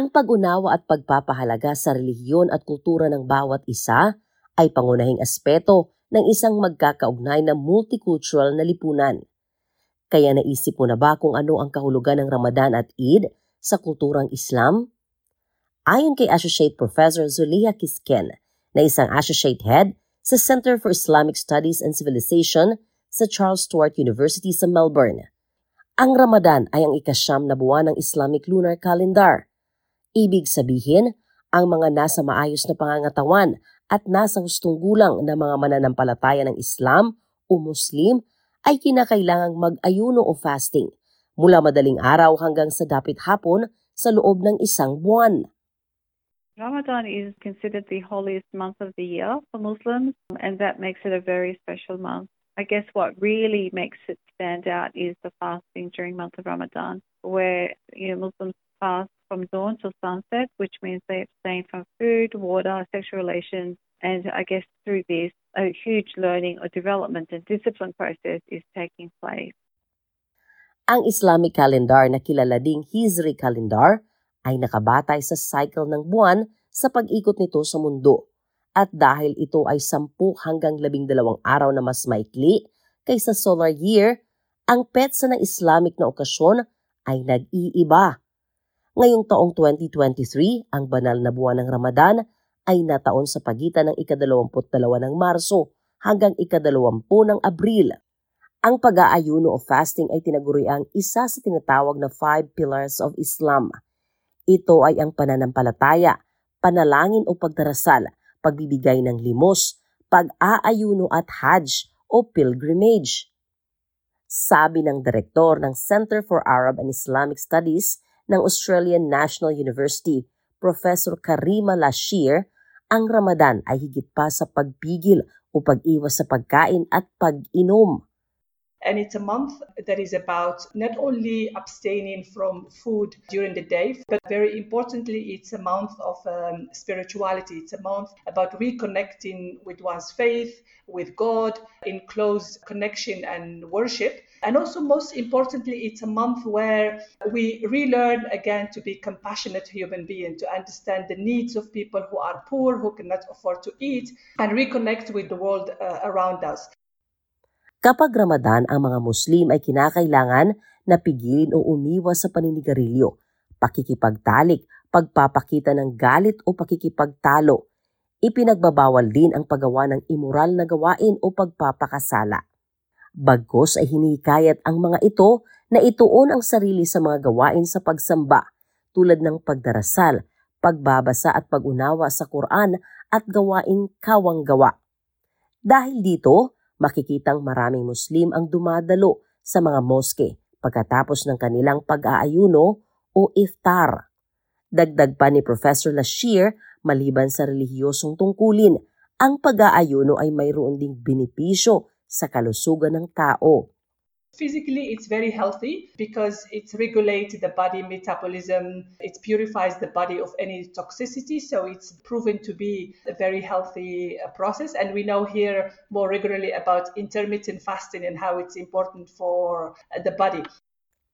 Ang pag-unawa at pagpapahalaga sa relihiyon at kultura ng bawat isa ay pangunahing aspeto ng isang magkakaugnay na multicultural na lipunan. Kaya naisip mo na ba kung ano ang kahulugan ng Ramadan at Eid sa kulturang Islam? Ayon kay Associate Professor Zulia Kisken, na isang Associate Head sa Center for Islamic Studies and Civilization sa Charles Stewart University sa Melbourne. Ang Ramadan ay ang ikasyam na buwan ng Islamic Lunar Calendar. Ibig sabihin, ang mga nasa maayos na pangangatawan at nasa hustong gulang na mga mananampalataya ng Islam o Muslim ay kinakailangang mag-ayuno o fasting mula madaling araw hanggang sa dapit hapon sa loob ng isang buwan. Ramadan is considered the holiest month of the year for Muslims, and that makes it a very special month. I guess what really makes it stand out is the fasting during month of Ramadan, where you know Muslims fast from dawn till sunset, which means they abstain from food, water, sexual relations, and I guess through this, a huge learning or development and discipline process is taking place. Ang Islamic calendar na kilala ding Hijri calendar ay nakabatay sa cycle ng buwan sa pag-ikot nito sa mundo. At dahil ito ay 10 hanggang 12 araw na mas maikli kaysa solar year, ang petsa ng Islamic na okasyon ay nag-iiba. Ngayong taong 2023, ang banal na buwan ng Ramadan ay nataon sa pagitan ng ika-22 ng Marso hanggang ika-20 ng Abril. Ang pag-aayuno o fasting ay tinaguriang isa sa tinatawag na five pillars of Islam – ito ay ang pananampalataya, panalangin o pagdarasal, pagbibigay ng limos, pag-aayuno at hajj o pilgrimage. Sabi ng direktor ng Center for Arab and Islamic Studies ng Australian National University, Professor Karima Lashir, ang Ramadan ay higit pa sa pagpigil o pag-iwas sa pagkain at pag-inom. And it's a month that is about not only abstaining from food during the day, but very importantly, it's a month of um, spirituality. It's a month about reconnecting with one's faith, with God, in close connection and worship. And also, most importantly, it's a month where we relearn again to be compassionate human beings, to understand the needs of people who are poor, who cannot afford to eat, and reconnect with the world uh, around us. Kapag Ramadan, ang mga Muslim ay kinakailangan na pigilin o umiwas sa paninigarilyo, pakikipagtalik, pagpapakita ng galit o pakikipagtalo. Ipinagbabawal din ang paggawa ng immoral na gawain o pagpapakasala. Bagkos ay hinikayat ang mga ito na ituon ang sarili sa mga gawain sa pagsamba tulad ng pagdarasal, pagbabasa at pagunawa sa Quran at gawaing kawanggawa. Dahil dito, makikitang maraming Muslim ang dumadalo sa mga moske pagkatapos ng kanilang pag-aayuno o iftar. Dagdag pa ni Professor Lashir, maliban sa relihiyosong tungkulin, ang pag-aayuno ay mayroon ding benepisyo sa kalusugan ng tao. Physically, it's very healthy because it regulates the body metabolism, it purifies the body of any toxicity. So it's proven to be a very healthy uh, process. And we know here more regularly about intermittent fasting and how it's important for uh, the body.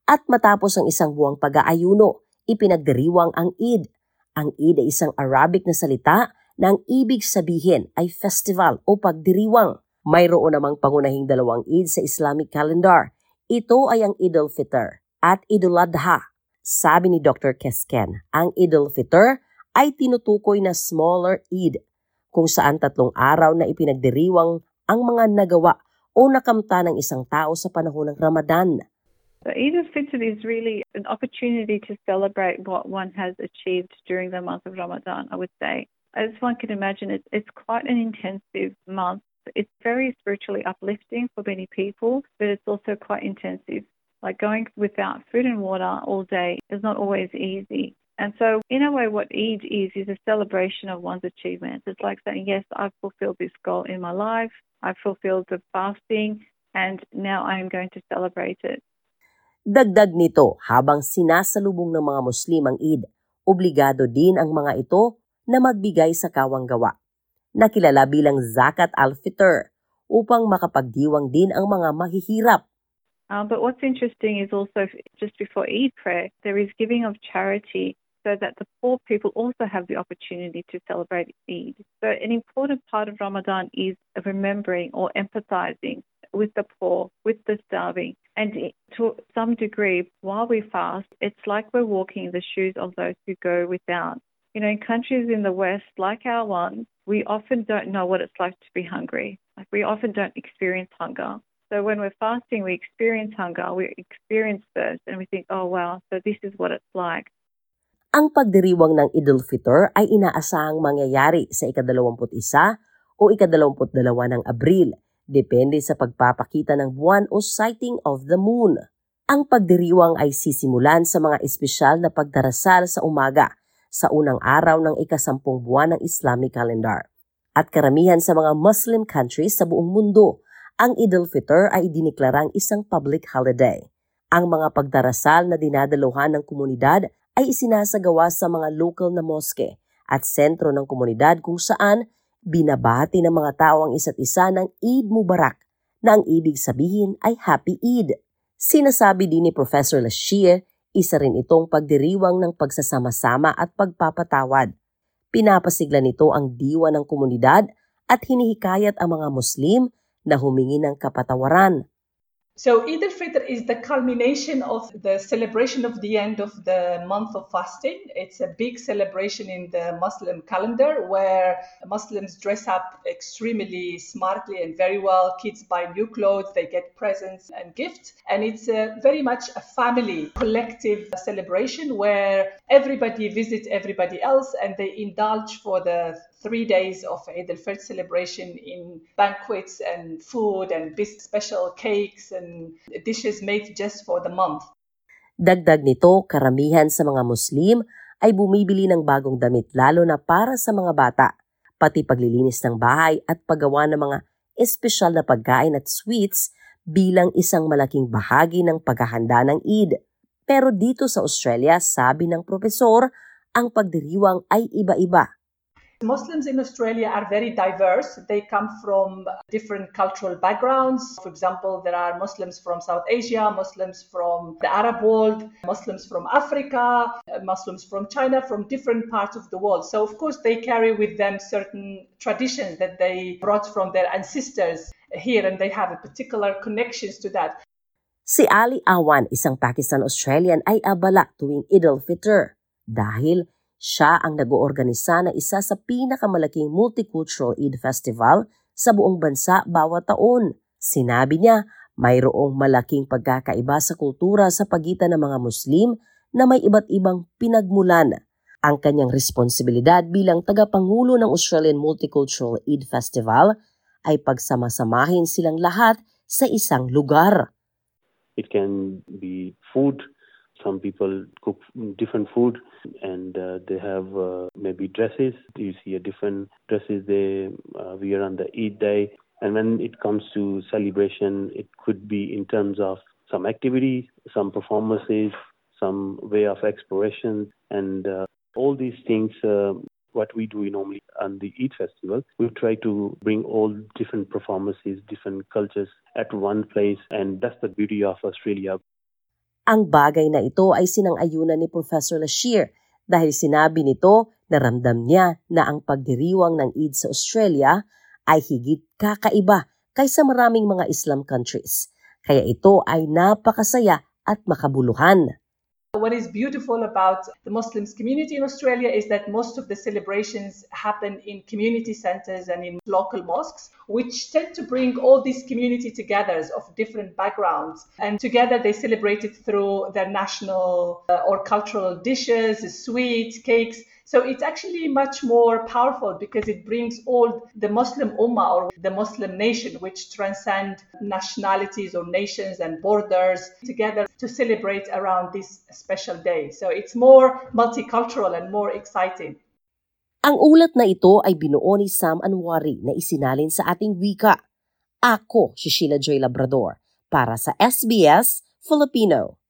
At matapos ang isang buwang pag-aayuno, ipinagdiriwang ang Eid. Ang Eid ay isang Arabic na salita na ang ibig sabihin ay festival o pagdiriwang. Mayroon namang pangunahing dalawang Eid sa Islamic calendar. Ito ay ang Eid al-Fitr at Eid al-Adha. Sabi ni Dr. Kesken, ang Eid al-Fitr ay tinutukoy na smaller Eid kung saan tatlong araw na ipinagdiriwang ang mga nagawa o nakamta ng isang tao sa panahon ng Ramadan. So Eid al-Fitr is really an opportunity to celebrate what one has achieved during the month of Ramadan, I would say. As one can imagine, it's, it's quite an intensive month It's very spiritually uplifting for many people, but it's also quite intensive. Like going without food and water all day is not always easy. And so, in a way, what Eid is, is a celebration of one's achievements. It's like saying, yes, I've fulfilled this goal in my life, I've fulfilled the fasting, and now I am going to celebrate it. Dagdag nito, habang sinasalubong ng mga Muslim ang Eid, obligado din ang mga ito na magbigay sa kawang gawa na kilala bilang Zakat al-Fitr upang makapagdiwang din ang mga mahihirap. Um, but what's interesting is also just before Eid prayer, there is giving of charity so that the poor people also have the opportunity to celebrate Eid. So, an important part of Ramadan is remembering or empathizing with the poor, with the starving. And to some degree, while we fast, it's like we're walking in the shoes of those who go without. You know, in countries in the West, like our one, we often don't know what it's like to be hungry. Like we often don't experience hunger. So when we're fasting, we experience hunger, we experience thirst, and we think, oh wow, so this is what it's like. Ang pagdiriwang ng Idul Fitr ay inaasahang mangyayari sa ikadalawamput-isa o ikadalawamput-dalawa ng Abril, depende sa pagpapakita ng buwan o sighting of the moon. Ang pagdiriwang ay sisimulan sa mga espesyal na pagdarasal sa umaga sa unang araw ng ikasampung buwan ng Islamic calendar. At karamihan sa mga Muslim countries sa buong mundo, ang Idul Fitr ay diniklarang isang public holiday. Ang mga pagdarasal na dinadaluhan ng komunidad ay isinasagawa sa mga local na moske at sentro ng komunidad kung saan binabati ng mga tao ang isa't isa ng Eid Mubarak na ang ibig sabihin ay Happy Eid. Sinasabi din ni Professor Lashir, isa rin itong pagdiriwang ng pagsasama-sama at pagpapatawad. Pinapasigla nito ang diwa ng komunidad at hinihikayat ang mga Muslim na humingi ng kapatawaran So Eid al-Fitr is the culmination of the celebration of the end of the month of fasting. It's a big celebration in the Muslim calendar where Muslims dress up extremely smartly and very well. Kids buy new clothes, they get presents and gifts. And it's a, very much a family collective celebration where everybody visits everybody else and they indulge for the three days of Eid al-Fitr celebration in banquets and food and special cakes and dishes made just for the month. Dagdag nito, karamihan sa mga Muslim ay bumibili ng bagong damit lalo na para sa mga bata, pati paglilinis ng bahay at paggawa ng mga espesyal na pagkain at sweets bilang isang malaking bahagi ng paghahanda ng Eid. Pero dito sa Australia, sabi ng profesor, ang pagdiriwang ay iba-iba Muslims in Australia are very diverse. They come from different cultural backgrounds. For example, there are Muslims from South Asia, Muslims from the Arab world, Muslims from Africa, uh, Muslims from China, from different parts of the world. So, of course, they carry with them certain traditions that they brought from their ancestors here and they have a particular connections to that. Si Ali Awan, isang Pakistan-Australian ay abala tuwing Eid al-Fitr dahil Siya ang nag-oorganisa ng isa sa pinakamalaking multicultural Eid Festival sa buong bansa bawat taon. Sinabi niya, mayroong malaking pagkakaiba sa kultura sa pagitan ng mga Muslim na may iba't ibang pinagmulan. Ang kanyang responsibilidad bilang tagapangulo ng Australian Multicultural Eid Festival ay pagsamasamahin silang lahat sa isang lugar. It can be food, some people cook different food and uh, they have uh, maybe dresses. You see a different dresses they uh, wear on the eid day. And when it comes to celebration it could be in terms of some activities some performances some way of exploration. And uh, all these things uh, what we do normally on the Eid festival, we try to bring all different performances, different cultures at one place, and that's the beauty of Australia. Ang bagay na ito ay sinang-ayunan ni Professor Lashir dahil sinabi nito na ramdam niya na ang pagdiriwang ng Eid sa Australia ay higit kakaiba kaysa maraming mga Islam countries. Kaya ito ay napakasaya at makabuluhan. What is beautiful about the Muslims community in Australia is that most of the celebrations happen in community centers and in local mosques, which tend to bring all these community together of different backgrounds. And together they celebrate it through their national uh, or cultural dishes, sweets, cakes. So it's actually much more powerful because it brings all the Muslim Ummah or the Muslim nation, which transcend nationalities or nations and borders together to celebrate around this special day. So it's more multicultural and more exciting. Ang ulat na ito ay binuo ni Sam Anwari na isinalin sa ating wika. Ako si Sheila Joy Labrador para sa SBS Filipino.